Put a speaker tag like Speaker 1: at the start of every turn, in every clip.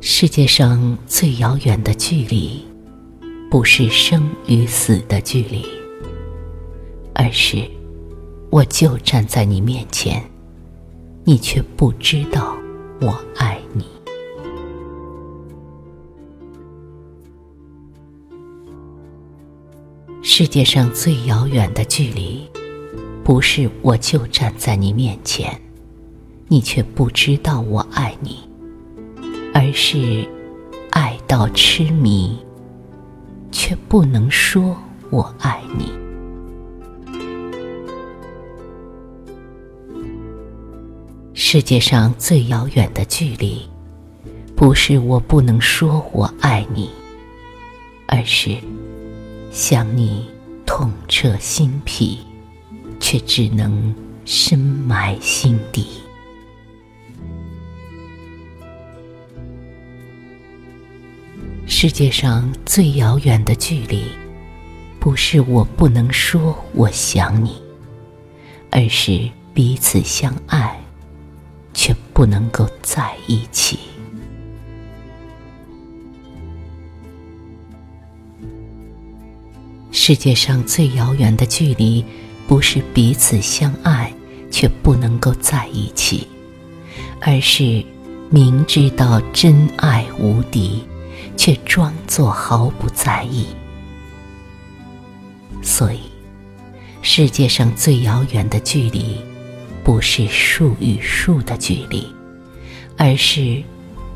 Speaker 1: 世界上最遥远的距离，不是生与死的距离，而是我就站在你面前，你却不知道我爱你。世界上最遥远的距离，不是我就站在你面前，你却不知道我爱你。而是爱到痴迷，却不能说我爱你。世界上最遥远的距离，不是我不能说我爱你，而是想你痛彻心脾，却只能深埋心底。世界上最遥远的距离，不是我不能说我想你，而是彼此相爱，不能够在一起。世界上最遥远的距离，不是彼此相爱却不能够在一起，而是明知道真爱无敌。却装作毫不在意，所以世界上最遥远的距离，不是树与树的距离，而是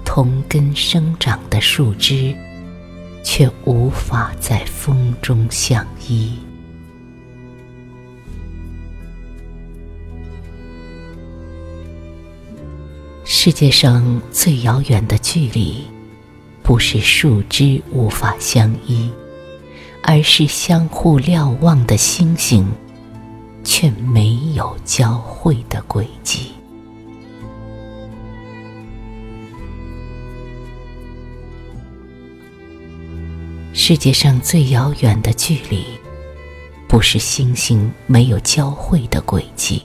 Speaker 1: 同根生长的树枝，却无法在风中相依。世界上最遥远的距离。不是树枝无法相依，而是相互瞭望的星星，却没有交汇的轨迹。世界上最遥远的距离，不是星星没有交汇的轨迹，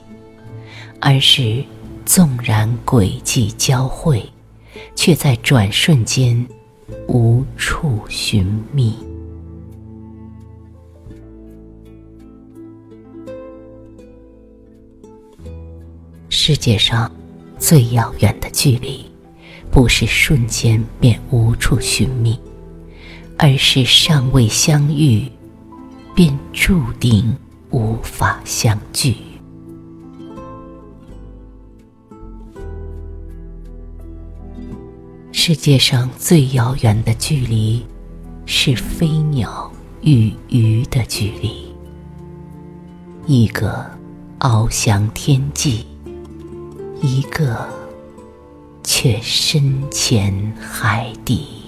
Speaker 1: 而是纵然轨迹交汇，却在转瞬间。无处寻觅。世界上最遥远的距离，不是瞬间便无处寻觅，而是尚未相遇，便注定无法相聚。世界上最遥远的距离，是飞鸟与鱼的距离。一个翱翔天际，一个却深潜海底。